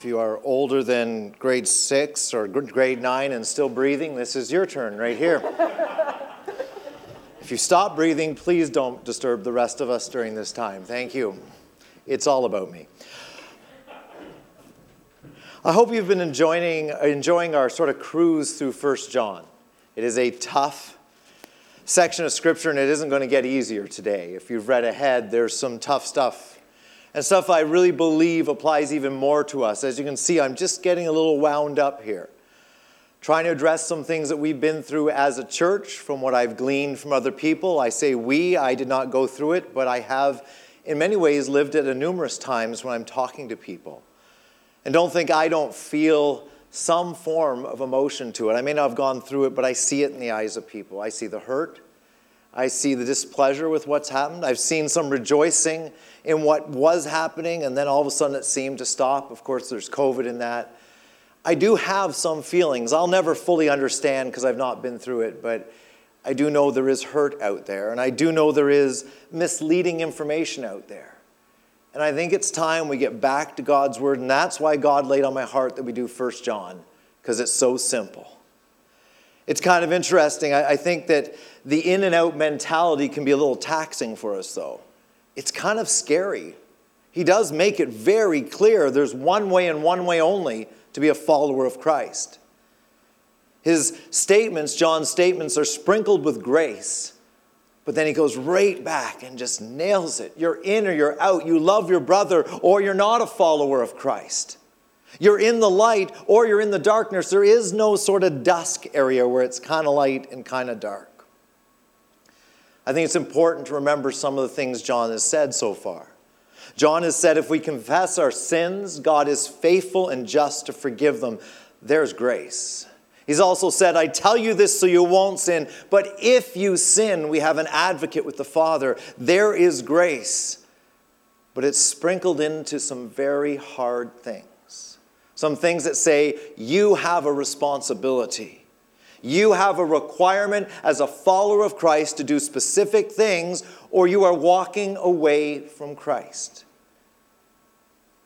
If you are older than grade six or grade nine and still breathing, this is your turn right here. if you stop breathing, please don't disturb the rest of us during this time. Thank you. It's all about me. I hope you've been enjoying, enjoying our sort of cruise through First John. It is a tough section of scripture, and it isn't going to get easier today. If you've read ahead, there's some tough stuff and stuff I really believe applies even more to us. As you can see, I'm just getting a little wound up here, trying to address some things that we've been through as a church from what I've gleaned from other people. I say we, I did not go through it, but I have in many ways lived it numerous times when I'm talking to people. And don't think I don't feel some form of emotion to it. I may not have gone through it, but I see it in the eyes of people. I see the hurt. I see the displeasure with what's happened. I've seen some rejoicing in what was happening, and then all of a sudden it seemed to stop. Of course, there's COVID in that. I do have some feelings. I'll never fully understand because I've not been through it, but I do know there is hurt out there, and I do know there is misleading information out there. And I think it's time we get back to God's word, and that's why God laid on my heart that we do First John, because it's so simple. It's kind of interesting. I, I think that the in and out mentality can be a little taxing for us, though. It's kind of scary. He does make it very clear there's one way and one way only to be a follower of Christ. His statements, John's statements, are sprinkled with grace. But then he goes right back and just nails it. You're in or you're out. You love your brother or you're not a follower of Christ. You're in the light or you're in the darkness. There is no sort of dusk area where it's kind of light and kind of dark. I think it's important to remember some of the things John has said so far. John has said if we confess our sins, God is faithful and just to forgive them. There's grace. He's also said, I tell you this so you won't sin, but if you sin, we have an advocate with the Father. There is grace, but it's sprinkled into some very hard things some things that say you have a responsibility. You have a requirement as a follower of Christ to do specific things, or you are walking away from Christ.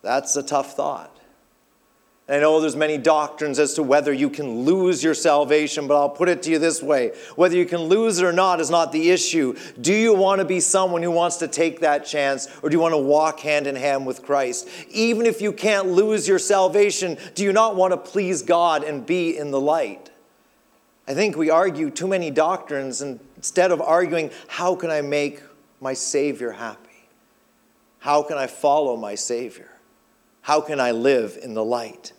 That's a tough thought. I know there's many doctrines as to whether you can lose your salvation, but I'll put it to you this way. Whether you can lose it or not is not the issue. Do you want to be someone who wants to take that chance, or do you want to walk hand in hand with Christ? Even if you can't lose your salvation, do you not want to please God and be in the light? I think we argue too many doctrines instead of arguing, how can I make my Savior happy? How can I follow my Savior? How can I live in the light?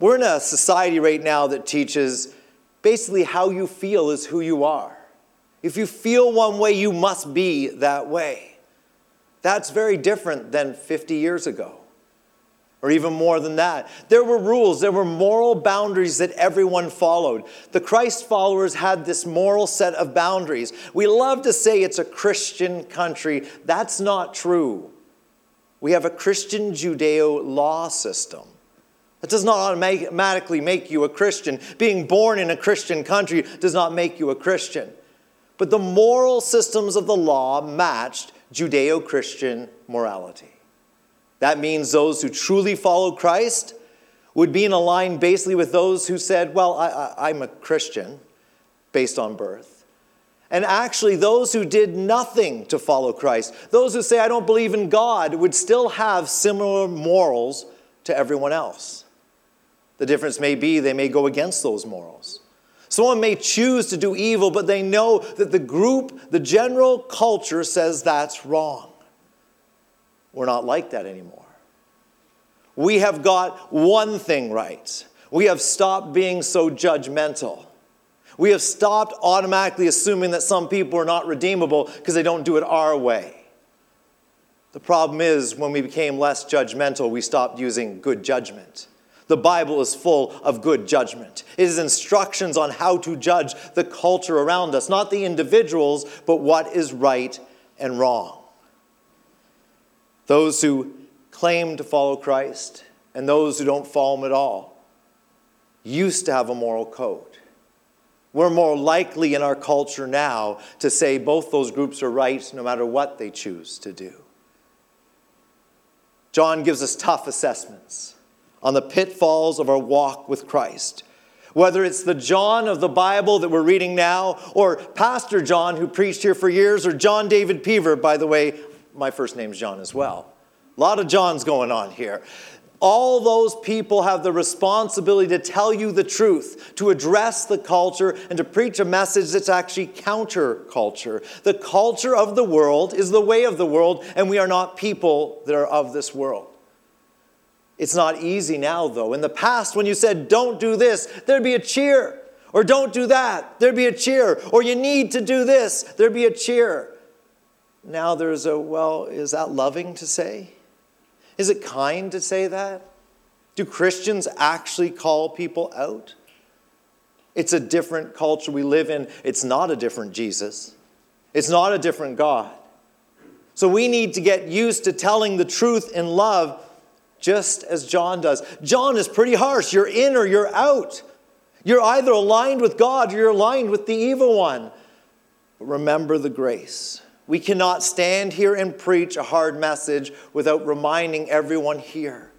We're in a society right now that teaches basically how you feel is who you are. If you feel one way, you must be that way. That's very different than 50 years ago, or even more than that. There were rules, there were moral boundaries that everyone followed. The Christ followers had this moral set of boundaries. We love to say it's a Christian country. That's not true. We have a Christian Judeo law system. That does not automatically make you a Christian. Being born in a Christian country does not make you a Christian. But the moral systems of the law matched Judeo Christian morality. That means those who truly follow Christ would be in a line basically with those who said, Well, I, am a Christian based on birth. And actually, those who did nothing to follow Christ, those who say, I don't believe in God, would still have similar morals to everyone else. The difference may be they may go against those morals. Someone may choose to do evil, but they know that the group, the general culture says that's wrong. We're not like that anymore. We have got one thing right. We have stopped being so judgmental. We have stopped automatically assuming that some people are not redeemable because they don't do it our way. The problem is, when we became less judgmental, we stopped using good judgment. The Bible is full of good judgment. It is instructions on how to judge the culture around us, not the individuals, but what is right and wrong. Those who claim to follow Christ and those who don't follow him at all used to have a moral code. We're more likely in our culture now to say both those groups are right no matter what they choose to do. John gives us tough assessments on the pitfalls of our walk with Christ. Whether it's the John of the Bible that we're reading now, or Pastor John, who preached here for years, or John David Peever, by the way, my first name's John as well. A lot of Johns going on here. All those people have the responsibility to tell you the truth, to address the culture, and to preach a message that's actually counterculture. The culture of the world is the way of the world, and we are not people that are of this world. It's not easy now, though. In the past, when you said, don't do this, there'd be a cheer. Or don't do that, there'd be a cheer. Or you need to do this, there'd be a cheer. Now there's a, well, is that loving to say? Is it kind to say that? Do Christians actually call people out? It's a different culture we live in. It's not a different Jesus. It's not a different God. So we need to get used to telling the truth in love just as John does. John is pretty harsh. You're in or you're out. You're either aligned with God or you're aligned with the evil one. But remember the grace. We cannot stand here and preach a hard message without reminding everyone here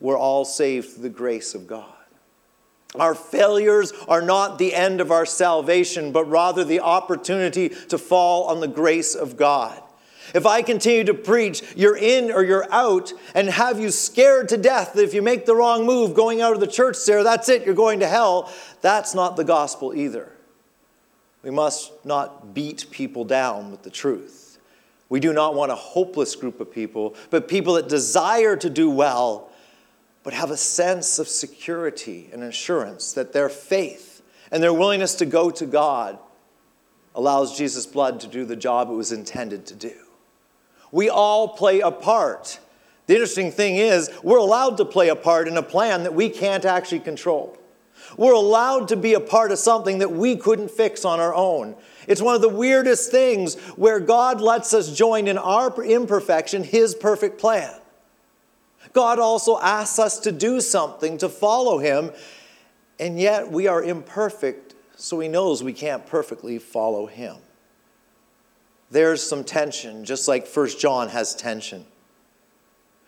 we're all saved through the grace of God. Our failures are not the end of our salvation, but rather the opportunity to fall on the grace of God. If I continue to preach, you're in or you're out, and have you scared to death that if you make the wrong move going out of the church there, that's it, you're going to hell, that's not the gospel either. We must not beat people down with the truth. We do not want a hopeless group of people, but people that desire to do well, but have a sense of security and assurance that their faith and their willingness to go to God allows Jesus' blood to do the job it was intended to do. We all play a part. The interesting thing is, we're allowed to play a part in a plan that we can't actually control. We're allowed to be a part of something that we couldn't fix on our own. It's one of the weirdest things where God lets us join in our imperfection His perfect plan. God also asks us to do something to follow Him, and yet we are imperfect, so He knows we can't perfectly follow Him there's some tension, just like First John has tension.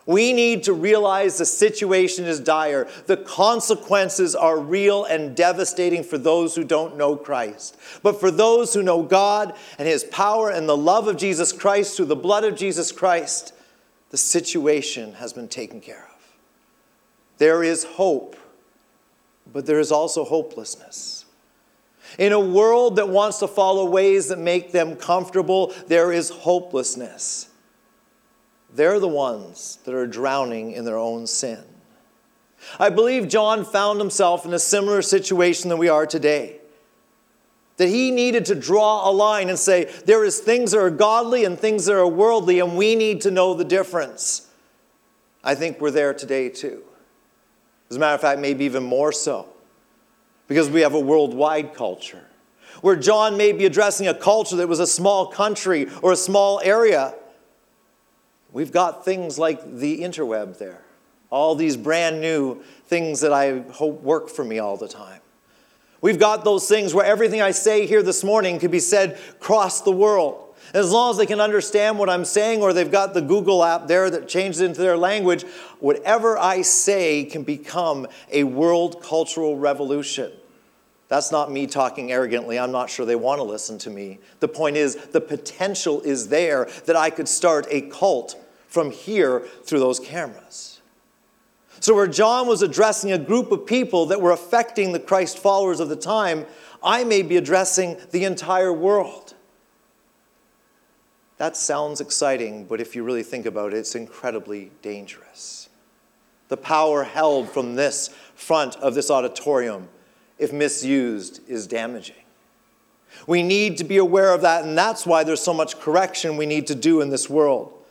We need to realize the situation is dire. The consequences are real and devastating for those who don't know Christ. But for those who know God and His power and the love of Jesus Christ through the blood of Jesus Christ, the situation has been taken care of. There is hope, but there is also hopelessness. In a world that wants to follow ways that make them comfortable, there is hopelessness. They're the ones that are drowning in their own sin. I believe John found himself in a similar situation than we are today. That he needed to draw a line and say, there is things that are godly and things that are worldly, and we need to know the difference. I think we're there today too. As a matter of fact, maybe even more so because we have a worldwide culture. Where John may be addressing a culture that was a small country or a small area, we've got things like the interweb there. All these brand new things that I hope work for me all the time. We've got those things where everything I say here this morning could be said across the world. As long as they can understand what I'm saying, or they've got the Google app there that changes into their language, whatever I say can become a world cultural revolution. That's not me talking arrogantly. I'm not sure they want to listen to me. The point is, the potential is there that I could start a cult from here through those cameras. So, where John was addressing a group of people that were affecting the Christ followers of the time, I may be addressing the entire world. That sounds exciting, but if you really think about it, it's incredibly dangerous. The power held from this front of this auditorium if misused, is damaging. We need to be aware of that, and that's why there's so much correction we need to do in this world.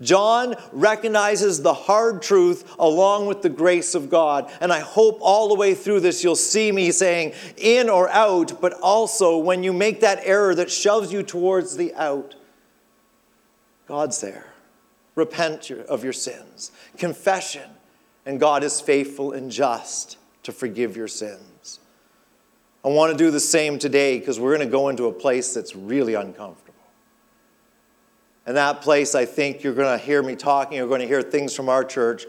John recognizes the hard truth along with the grace of God. And I hope all the way through this you'll see me saying in or out, but also when you make that error that shoves you towards the out, God's there. Repent of your sins, confession, and God is faithful and just to forgive your sins. I want to do the same today because we're going to go into a place that's really uncomfortable. And that place, I think you're going to hear me talking, you're going to hear things from our church.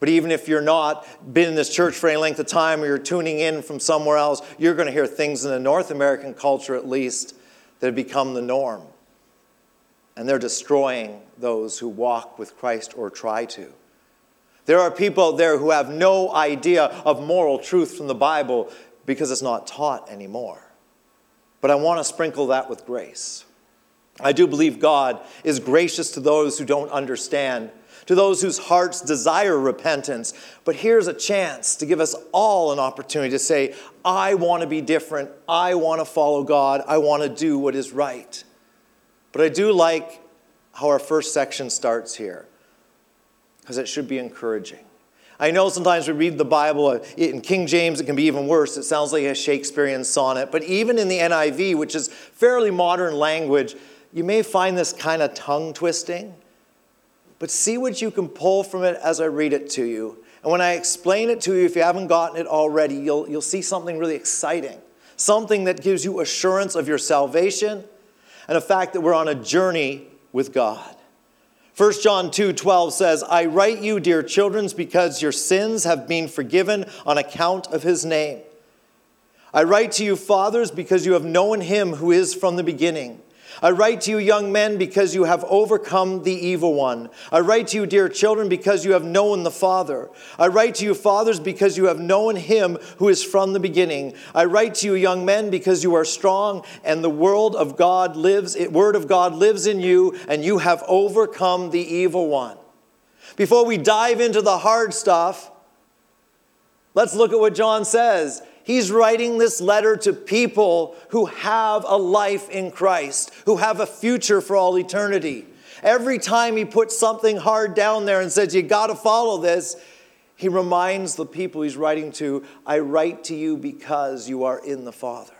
But even if you're not been in this church for any length of time or you're tuning in from somewhere else, you're going to hear things in the North American culture, at least, that have become the norm. And they're destroying those who walk with Christ or try to. There are people out there who have no idea of moral truth from the Bible because it's not taught anymore. But I want to sprinkle that with grace. I do believe God is gracious to those who don't understand, to those whose hearts desire repentance. But here's a chance to give us all an opportunity to say, I want to be different. I want to follow God. I want to do what is right. But I do like how our first section starts here because it should be encouraging. I know sometimes we read the Bible uh, in King James, it can be even worse. It sounds like a Shakespearean sonnet. But even in the NIV, which is fairly modern language, you may find this kind of tongue twisting. But see what you can pull from it as I read it to you. And when I explain it to you, if you haven't gotten it already, you'll, you'll see something really exciting, something that gives you assurance of your salvation and the fact that we're on a journey with God. 1 John 2 12 says, I write you, dear children, because your sins have been forgiven on account of his name. I write to you, fathers, because you have known him who is from the beginning. I write to you, young men, because you have overcome the evil one. I write to you, dear children, because you have known the Father. I write to you, fathers, because you have known him who is from the beginning. I write to you, young men, because you are strong, and the world of God lives, word of God lives in you, and you have overcome the evil one. Before we dive into the hard stuff, let's look at what John says. He's writing this letter to people who have a life in Christ, who have a future for all eternity. Every time he puts something hard down there and says, You got to follow this, he reminds the people he's writing to, I write to you because you are in the Father.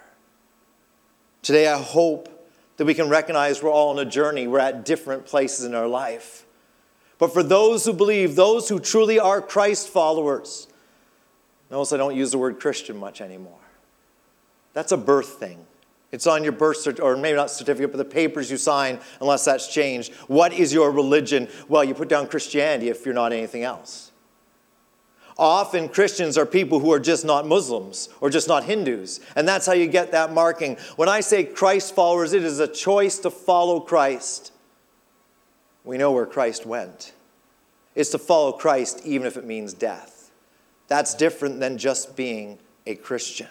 Today, I hope that we can recognize we're all on a journey, we're at different places in our life. But for those who believe, those who truly are Christ followers, Notice I don't use the word Christian much anymore. That's a birth thing. It's on your birth certificate, or maybe not certificate, but the papers you sign, unless that's changed. What is your religion? Well, you put down Christianity if you're not anything else. Often Christians are people who are just not Muslims or just not Hindus. And that's how you get that marking. When I say Christ followers, it is a choice to follow Christ. We know where Christ went. It's to follow Christ even if it means death. That's different than just being a Christian.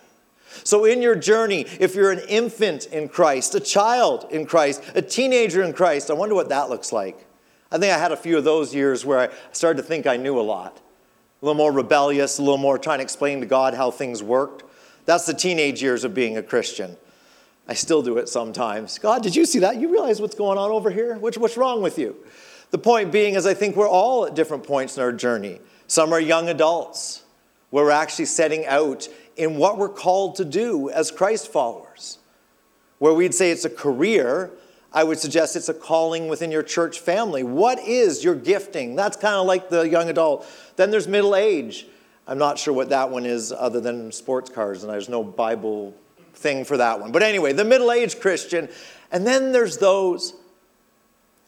So, in your journey, if you're an infant in Christ, a child in Christ, a teenager in Christ, I wonder what that looks like. I think I had a few of those years where I started to think I knew a lot, a little more rebellious, a little more trying to explain to God how things worked. That's the teenage years of being a Christian. I still do it sometimes. God, did you see that? You realize what's going on over here? What's, what's wrong with you? The point being is, I think we're all at different points in our journey. Some are young adults we're actually setting out in what we're called to do as Christ followers. Where we'd say it's a career, I would suggest it's a calling within your church family. What is your gifting? That's kind of like the young adult. Then there's middle age. I'm not sure what that one is other than sports cars, and there's no Bible thing for that one. But anyway, the middle aged Christian. And then there's those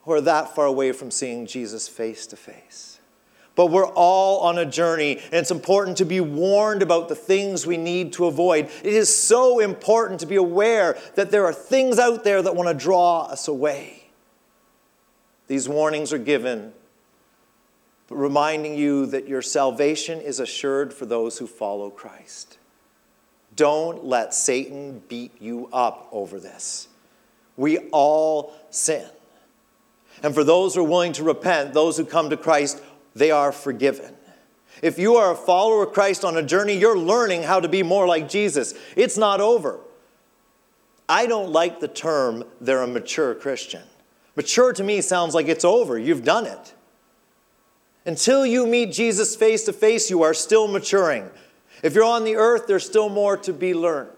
who are that far away from seeing Jesus face to face. But we're all on a journey, and it's important to be warned about the things we need to avoid. It is so important to be aware that there are things out there that want to draw us away. These warnings are given, reminding you that your salvation is assured for those who follow Christ. Don't let Satan beat you up over this. We all sin. And for those who are willing to repent, those who come to Christ, they are forgiven. If you are a follower of Christ on a journey, you're learning how to be more like Jesus. It's not over. I don't like the term, they're a mature Christian. Mature to me sounds like it's over, you've done it. Until you meet Jesus face to face, you are still maturing. If you're on the earth, there's still more to be learned.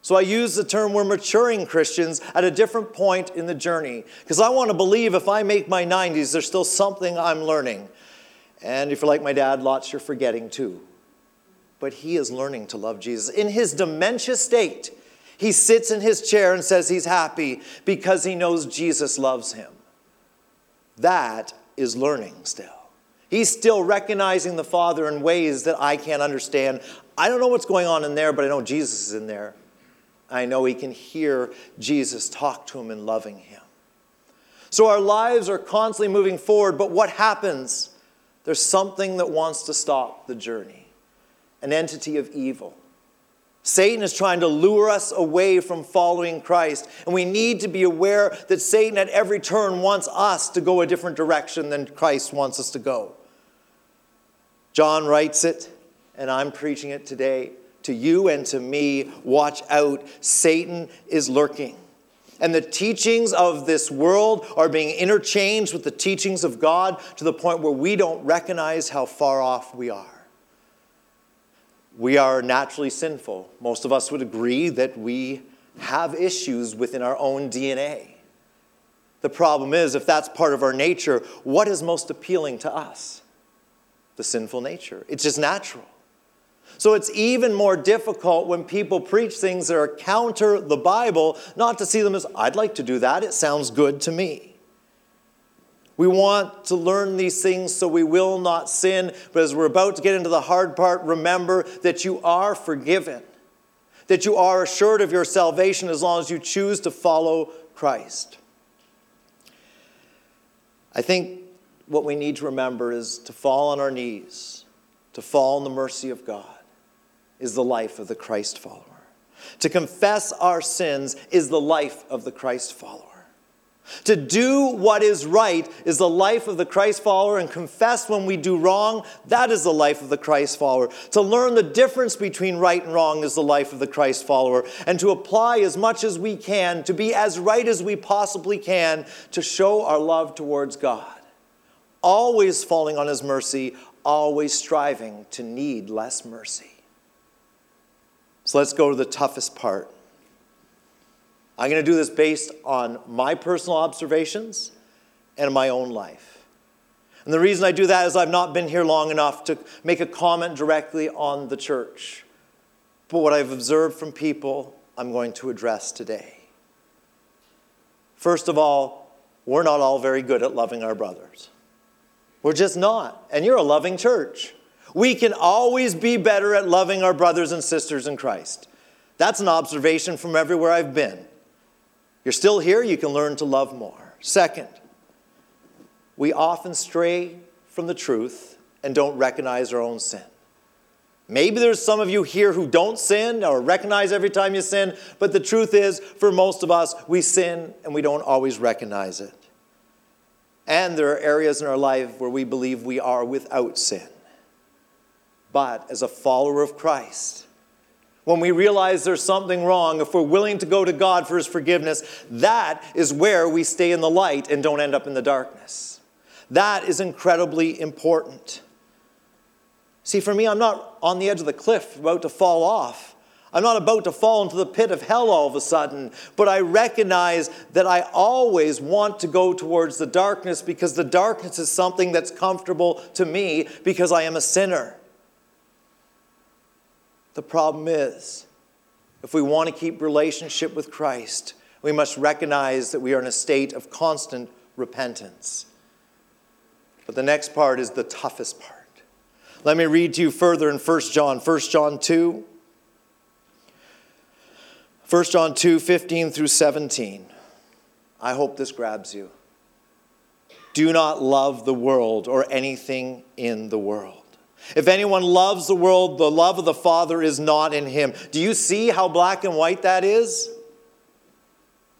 So I use the term we're maturing Christians at a different point in the journey because I want to believe if I make my 90s, there's still something I'm learning. And if you're like my dad, lots you're forgetting too. But he is learning to love Jesus. In his dementia state, he sits in his chair and says he's happy because he knows Jesus loves him. that is learning still. He's still recognizing the Father in ways that I can't understand. I don't know what's going on in there, but I know Jesus is in there. I know he can hear Jesus talk to him and loving him. So our lives are constantly moving forward, but what happens? There's something that wants to stop the journey an entity of evil. Satan is trying to lure us away from following Christ. And we need to be aware that Satan at every turn wants us to go a different direction than Christ wants us to go. John writes it, and I'm preaching it today to you and to me. Watch out, Satan is lurking. And the teachings of this world are being interchanged with the teachings of God to the point where we don't recognize how far off we are. We are naturally sinful. Most of us would agree that we have issues within our own DNA. The problem is, if that's part of our nature, what is most appealing to us? The sinful nature. It's just natural. So it's even more difficult when people preach things that are counter the Bible, not to see them as, I'd like to do that, it sounds good to me. We want to learn these things so we will not sin. But as we're about to get into the hard part, remember that you are forgiven, that you are assured of your salvation as long as you choose to follow Christ. I think what we need to remember is to fall on our knees, to fall in the mercy of God, is the life of the Christ follower. To confess our sins is the life of the Christ follower. To do what is right is the life of the Christ follower, and confess when we do wrong, that is the life of the Christ follower. To learn the difference between right and wrong is the life of the Christ follower, and to apply as much as we can, to be as right as we possibly can, to show our love towards God. Always falling on His mercy, always striving to need less mercy. So let's go to the toughest part I'm going to do this based on my personal observations and my own life. And the reason I do that is I've not been here long enough to make a comment directly on the church. But what I've observed from people, I'm going to address today. First of all, we're not all very good at loving our brothers. We're just not. And you're a loving church. We can always be better at loving our brothers and sisters in Christ. That's an observation from everywhere I've been. You're still here, you can learn to love more. Second, we often stray from the truth and don't recognize our own sin. Maybe there's some of you here who don't sin or recognize every time you sin, but the truth is, for most of us, we sin and we don't always recognize it. And there are areas in our life where we believe we are without sin. But as a follower of Christ, when we realize there's something wrong, if we're willing to go to God for His forgiveness, that is where we stay in the light and don't end up in the darkness. That is incredibly important. See, for me, I'm not on the edge of the cliff about to fall off. I'm not about to fall into the pit of hell all of a sudden, but I recognize that I always want to go towards the darkness because the darkness is something that's comfortable to me because I am a sinner. The problem is, if we want to keep relationship with Christ, we must recognize that we are in a state of constant repentance. But the next part is the toughest part. Let me read to you further in 1 John, 1 John 2. 1 John 2, 15 through 17. I hope this grabs you. Do not love the world or anything in the world. If anyone loves the world, the love of the Father is not in him. Do you see how black and white that is?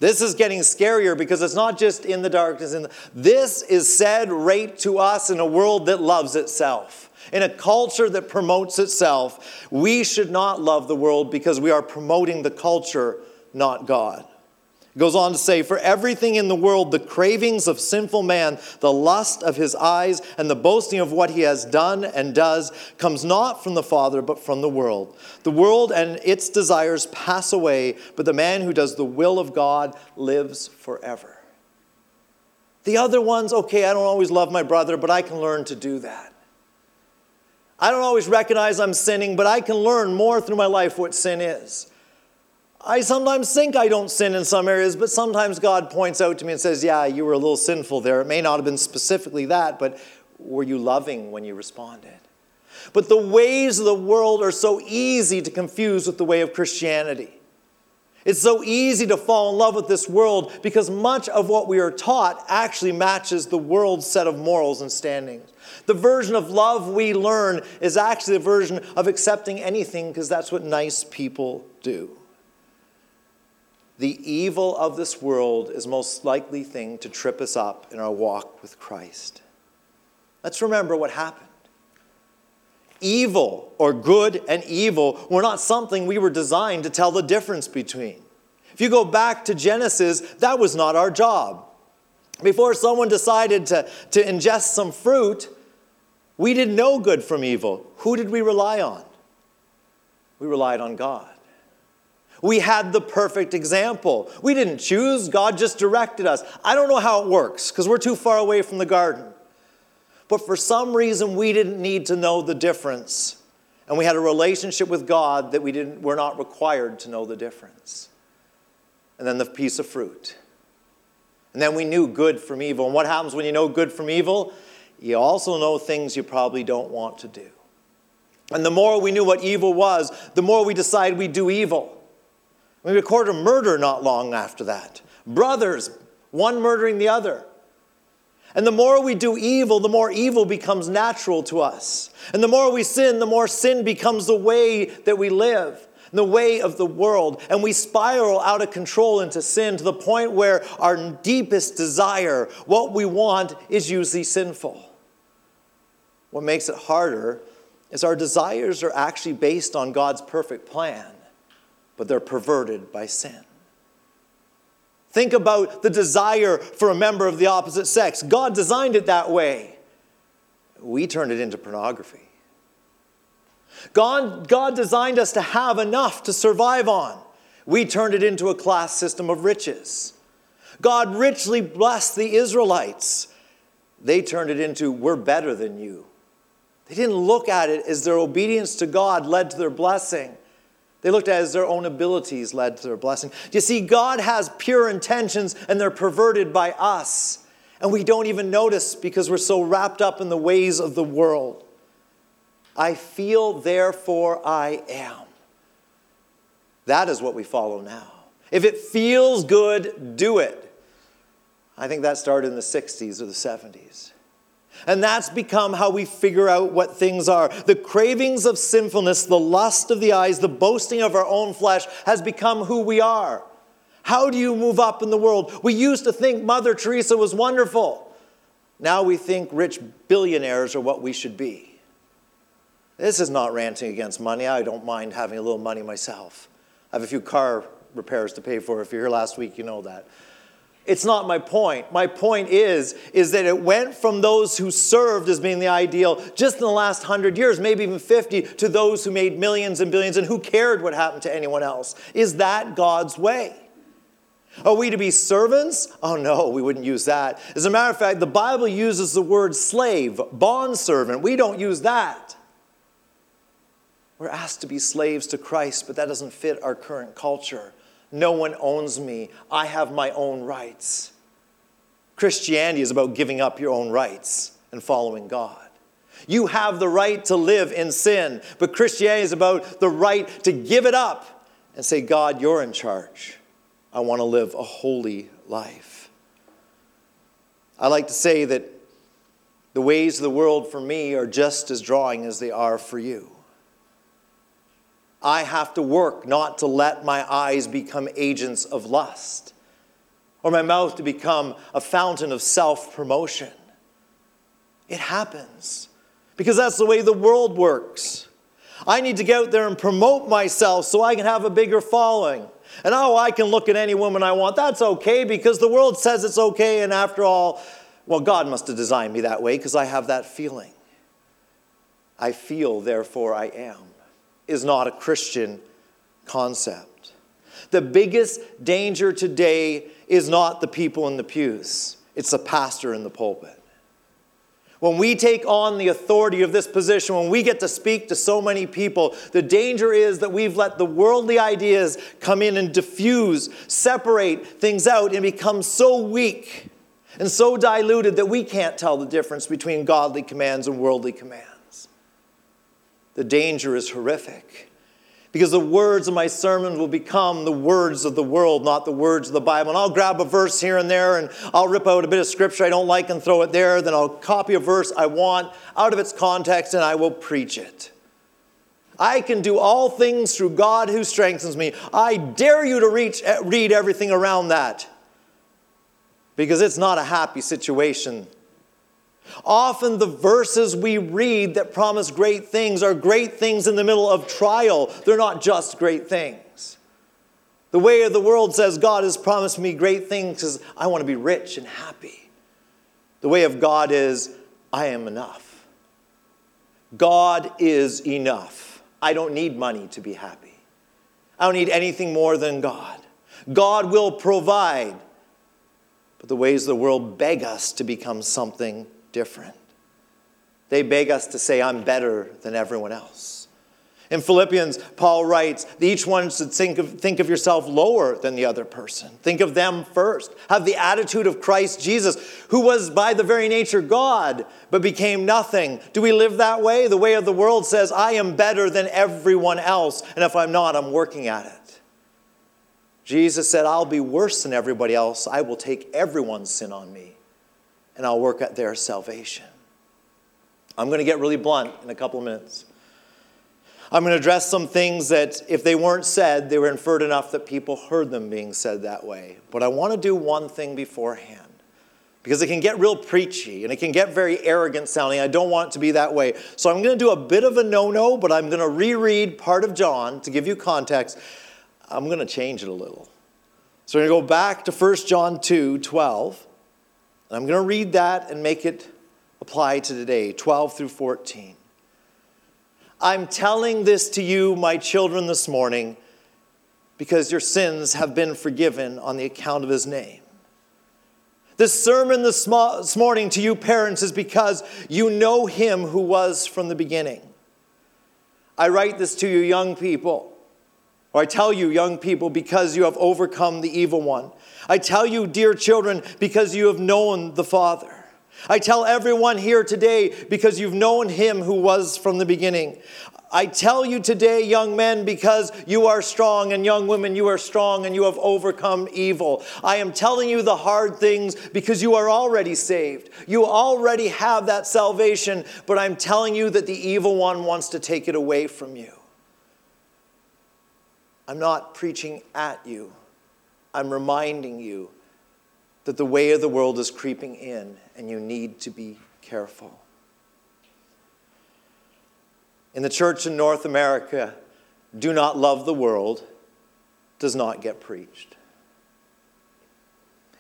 This is getting scarier because it's not just in the darkness. This is said right to us in a world that loves itself, in a culture that promotes itself. We should not love the world because we are promoting the culture, not God. It goes on to say, For everything in the world, the cravings of sinful man, the lust of his eyes, and the boasting of what he has done and does, comes not from the Father, but from the world. The world and its desires pass away, but the man who does the will of God lives forever. The other ones, okay, I don't always love my brother, but I can learn to do that. I don't always recognize I'm sinning, but I can learn more through my life what sin is. I sometimes think I don't sin in some areas, but sometimes God points out to me and says, Yeah, you were a little sinful there. It may not have been specifically that, but were you loving when you responded? But the ways of the world are so easy to confuse with the way of Christianity. It's so easy to fall in love with this world because much of what we are taught actually matches the world's set of morals and standings. The version of love we learn is actually the version of accepting anything because that's what nice people do. The evil of this world is most likely thing to trip us up in our walk with Christ. Let's remember what happened. Evil or good and evil were not something we were designed to tell the difference between. If you go back to Genesis, that was not our job. Before someone decided to, to ingest some fruit, we didn't know good from evil. Who did we rely on? We relied on God. We had the perfect example. We didn't choose, God just directed us. I don't know how it works because we're too far away from the garden. But for some reason, we didn't need to know the difference. And we had a relationship with God that we didn't, we're not required to know the difference. And then the piece of fruit. And then we knew good from evil. And what happens when you know good from evil? You also know things you probably don't want to do. And the more we knew what evil was, the more we decided we'd do evil. We record a murder not long after that. Brothers, one murdering the other. And the more we do evil, the more evil becomes natural to us. And the more we sin, the more sin becomes the way that we live, the way of the world. And we spiral out of control into sin to the point where our deepest desire, what we want, is usually sinful. What makes it harder is our desires are actually based on God's perfect plan but they're perverted by sin. Think about the desire for a member of the opposite sex. God designed it that way. We turned it into pornography. God, God designed us to have enough to survive on. We turned it into a class system of riches. God richly blessed the Israelites. They turned it into, we're better than you. They didn't look at it as their obedience to God led to their blessing. They looked at as their own abilities led to their blessing. You see, God has pure intentions and they're perverted by us. And we don't even notice because we're so wrapped up in the ways of the world. I feel, therefore I am. That is what we follow now. If it feels good, do it. I think that started in the 60s or the 70s. And that's become how we figure out what things are. The cravings of sinfulness, the lust of the eyes, the boasting of our own flesh has become who we are. How do you move up in the world? We used to think Mother Teresa was wonderful. Now we think rich billionaires are what we should be. This is not ranting against money. I don't mind having a little money myself. I have a few car repairs to pay for. If you're here last week, you know that. It's not my point. My point is, is that it went from those who served as being the ideal just in the last hundred years, maybe even 50, to those who made millions and billions and who cared what happened to anyone else. Is that God's way? Are we to be servants? Oh no, we wouldn't use that. As a matter of fact, the Bible uses the word slave, bondservant. We don't use that. We're asked to be slaves to Christ, but that doesn't fit our current culture. No one owns me. I have my own rights. Christianity is about giving up your own rights and following God. You have the right to live in sin, but Christianity is about the right to give it up and say, God, you're in charge. I want to live a holy life. I like to say that the ways of the world for me are just as drawing as they are for you. I have to work not to let my eyes become agents of lust or my mouth to become a fountain of self promotion. It happens because that's the way the world works. I need to get out there and promote myself so I can have a bigger following. And oh, I can look at any woman I want. That's okay because the world says it's okay. And after all, well, God must have designed me that way because I have that feeling. I feel, therefore I am is not a Christian concept. The biggest danger today is not the people in the pews, it's the pastor in the pulpit. When we take on the authority of this position, when we get to speak to so many people, the danger is that we've let the worldly ideas come in and diffuse, separate things out, and become so weak and so diluted that we can't tell the difference between godly commands and worldly commands. The danger is horrific because the words of my sermon will become the words of the world, not the words of the Bible. And I'll grab a verse here and there and I'll rip out a bit of scripture I don't like and throw it there. Then I'll copy a verse I want out of its context and I will preach it. I can do all things through God who strengthens me. I dare you to reach, read everything around that because it's not a happy situation Often the verses we read that promise great things are great things in the middle of trial. They're not just great things. The way of the world says, God has promised me great things because I want to be rich and happy. The way of God is, I am enough. God is enough. I don't need money to be happy. I don't need anything more than God. God will provide. But the ways of the world beg us to become something different. They beg us to say, I'm better than everyone else. In Philippians, Paul writes, each one should think of, think of yourself lower than the other person. Think of them first. Have the attitude of Christ Jesus, who was by the very nature God, but became nothing. Do we live that way? The way of the world says, I am better than everyone else, and if I'm not, I'm working at it. Jesus said, I'll be worse than everybody else. I will take everyone's sin on me and I'll work at their salvation. I'm going to get really blunt in a couple of minutes. I'm going to address some things that, if they weren't said, they were inferred enough that people heard them being said that way. But I want to do one thing beforehand because it can get real preachy and it can get very arrogant sounding. I don't want it to be that way. So I'm going to do a bit of a no no, but I'm going to reread part of John to give you context. I'm going to change it a little. So we're going to go back to 1 John 2 12. And I'm going to read that and make it apply to today, 12 through 14. I'm telling this to you, my children, this morning because your sins have been forgiven on the account of his name. This sermon this morning to you, parents, is because you know him who was from the beginning. I write this to you, young people, or I tell you, young people, because you have overcome the evil one. I tell you, dear children, because you have known the Father. I tell everyone here today because you've known him who was from the beginning. I tell you today, young men, because you are strong, and young women, you are strong, and you have overcome evil. I am telling you the hard things because you are already saved. You already have that salvation, but I'm telling you that the evil one wants to take it away from you. I'm not preaching at you. I'm reminding you that the way of the world is creeping in and you need to be careful. In the church in North America, do not love the world does not get preached.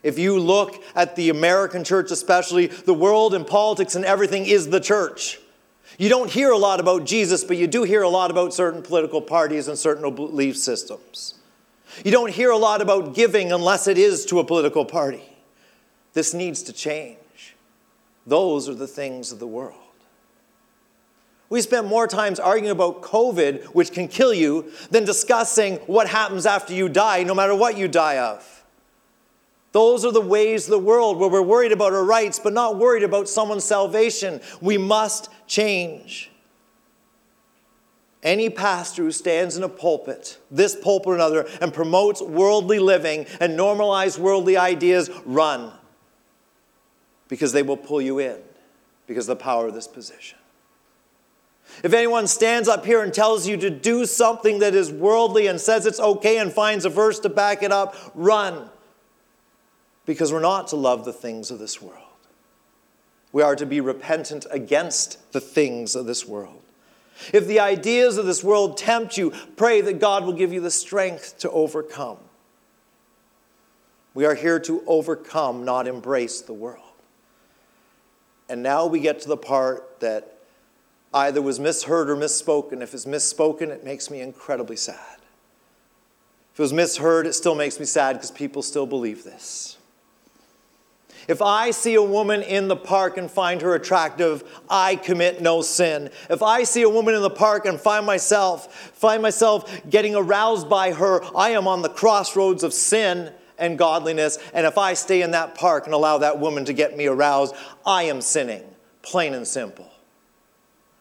If you look at the American church, especially, the world and politics and everything is the church. You don't hear a lot about Jesus, but you do hear a lot about certain political parties and certain belief systems. You don't hear a lot about giving unless it is to a political party. This needs to change. Those are the things of the world. We spend more times arguing about COVID, which can kill you, than discussing what happens after you die, no matter what you die of. Those are the ways of the world where we're worried about our rights, but not worried about someone's salvation. We must change. Any pastor who stands in a pulpit, this pulpit or another, and promotes worldly living and normalize worldly ideas, run. Because they will pull you in because of the power of this position. If anyone stands up here and tells you to do something that is worldly and says it's okay and finds a verse to back it up, run. Because we're not to love the things of this world. We are to be repentant against the things of this world. If the ideas of this world tempt you, pray that God will give you the strength to overcome. We are here to overcome, not embrace the world. And now we get to the part that either was misheard or misspoken. If it's misspoken, it makes me incredibly sad. If it was misheard, it still makes me sad because people still believe this. If I see a woman in the park and find her attractive, I commit no sin. If I see a woman in the park and find myself find myself getting aroused by her, I am on the crossroads of sin and godliness. And if I stay in that park and allow that woman to get me aroused, I am sinning, plain and simple.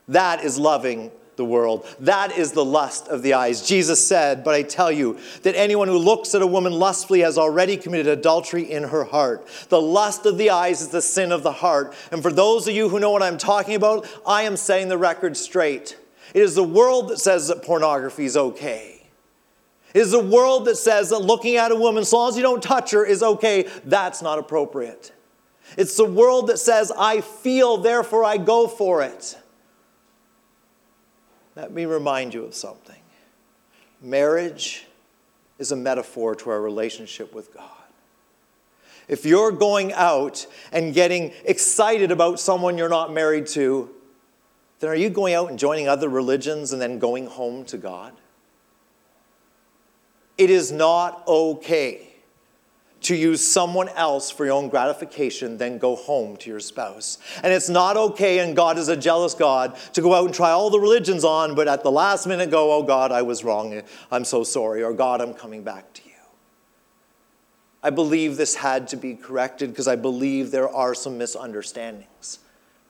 That is loving the world. That is the lust of the eyes. Jesus said, But I tell you that anyone who looks at a woman lustfully has already committed adultery in her heart. The lust of the eyes is the sin of the heart. And for those of you who know what I'm talking about, I am setting the record straight. It is the world that says that pornography is okay. It is the world that says that looking at a woman, as long as you don't touch her, is okay. That's not appropriate. It's the world that says, I feel, therefore I go for it. Let me remind you of something. Marriage is a metaphor to our relationship with God. If you're going out and getting excited about someone you're not married to, then are you going out and joining other religions and then going home to God? It is not okay to use someone else for your own gratification, then go home to your spouse. And it's not okay, and God is a jealous God, to go out and try all the religions on, but at the last minute go, oh God, I was wrong. I'm so sorry. Or God, I'm coming back to you. I believe this had to be corrected because I believe there are some misunderstandings.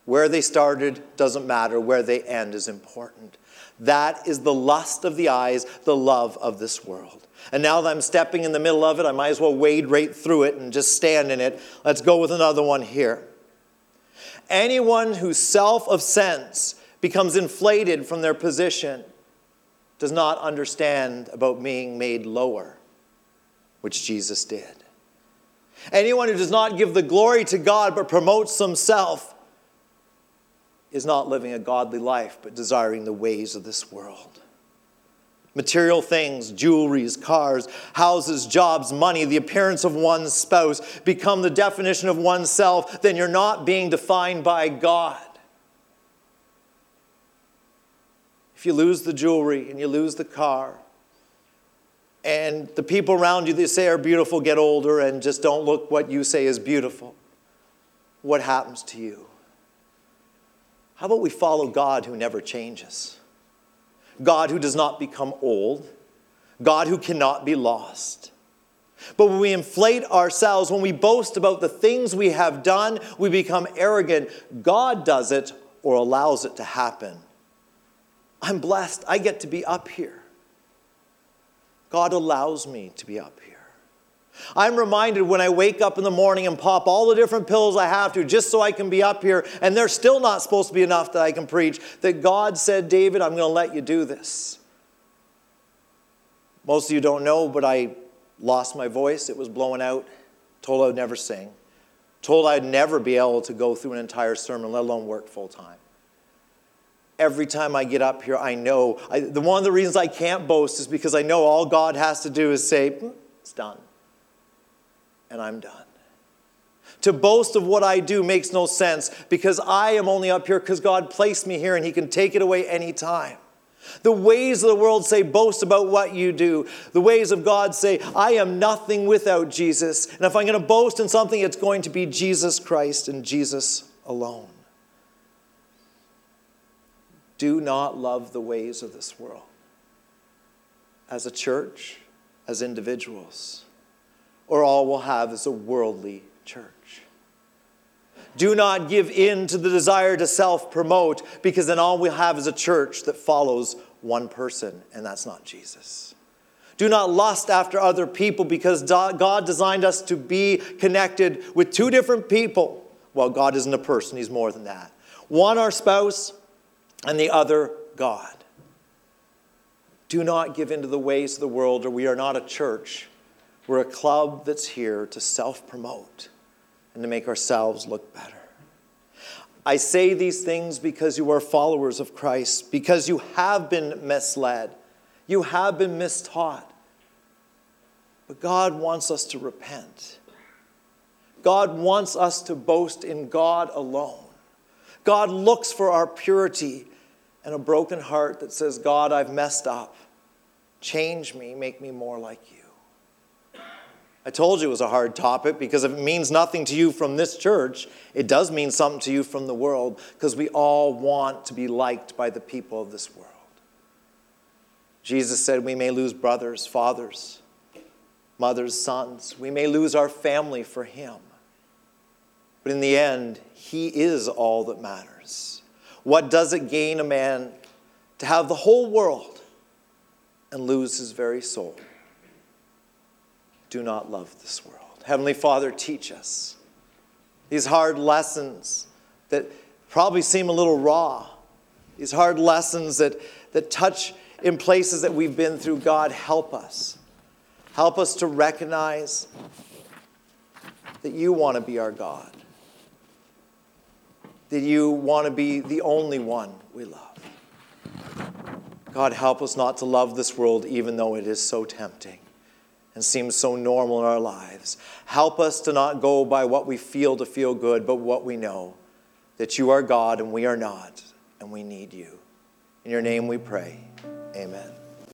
Where they started doesn't matter, where they end is important. That is the lust of the eyes, the love of this world. And now that I'm stepping in the middle of it, I might as well wade right through it and just stand in it. Let's go with another one here. Anyone whose self of sense becomes inflated from their position does not understand about being made lower, which Jesus did. Anyone who does not give the glory to God but promotes himself is not living a godly life but desiring the ways of this world material things, jewelries, cars, houses, jobs, money, the appearance of one's spouse become the definition of oneself, then you're not being defined by God. If you lose the jewelry and you lose the car, and the people around you they say are beautiful get older and just don't look what you say is beautiful, what happens to you? How about we follow God who never changes? God who does not become old, God who cannot be lost. But when we inflate ourselves, when we boast about the things we have done, we become arrogant. God does it or allows it to happen. I'm blessed. I get to be up here. God allows me to be up here. I'm reminded when I wake up in the morning and pop all the different pills I have to just so I can be up here, and they're still not supposed to be enough that I can preach, that God said, David, I'm going to let you do this. Most of you don't know, but I lost my voice. It was blowing out. Told I would never sing. Told I'd never be able to go through an entire sermon, let alone work full time. Every time I get up here, I know. I, the one of the reasons I can't boast is because I know all God has to do is say, hmm, it's done and I'm done. To boast of what I do makes no sense because I am only up here because God placed me here and He can take it away anytime. The ways of the world say, boast about what you do. The ways of God say, I am nothing without Jesus. And if I'm going to boast in something, it's going to be Jesus Christ and Jesus alone. Do not love the ways of this world as a church, as individuals or all we'll have is a worldly church. Do not give in to the desire to self promote, because then all we'll have is a church that follows one person, and that's not Jesus. Do not lust after other people, because God designed us to be connected with two different people. Well, God isn't a person, He's more than that. One, our spouse, and the other, God. Do not give in to the ways of the world, or we are not a church we're a club that's here to self promote and to make ourselves look better. I say these things because you are followers of Christ, because you have been misled, you have been mistaught. But God wants us to repent. God wants us to boast in God alone. God looks for our purity and a broken heart that says, God, I've messed up. Change me, make me more like you. I told you it was a hard topic because if it means nothing to you from this church, it does mean something to you from the world because we all want to be liked by the people of this world. Jesus said we may lose brothers, fathers, mothers, sons. We may lose our family for Him. But in the end, He is all that matters. What does it gain a man to have the whole world and lose his very soul? Do not love this world. Heavenly Father, teach us these hard lessons that probably seem a little raw, these hard lessons that, that touch in places that we've been through. God, help us. Help us to recognize that you want to be our God, that you want to be the only one we love. God, help us not to love this world even though it is so tempting and seems so normal in our lives. Help us to not go by what we feel to feel good, but what we know that you are God and we are not, and we need you. In your name we pray. Amen.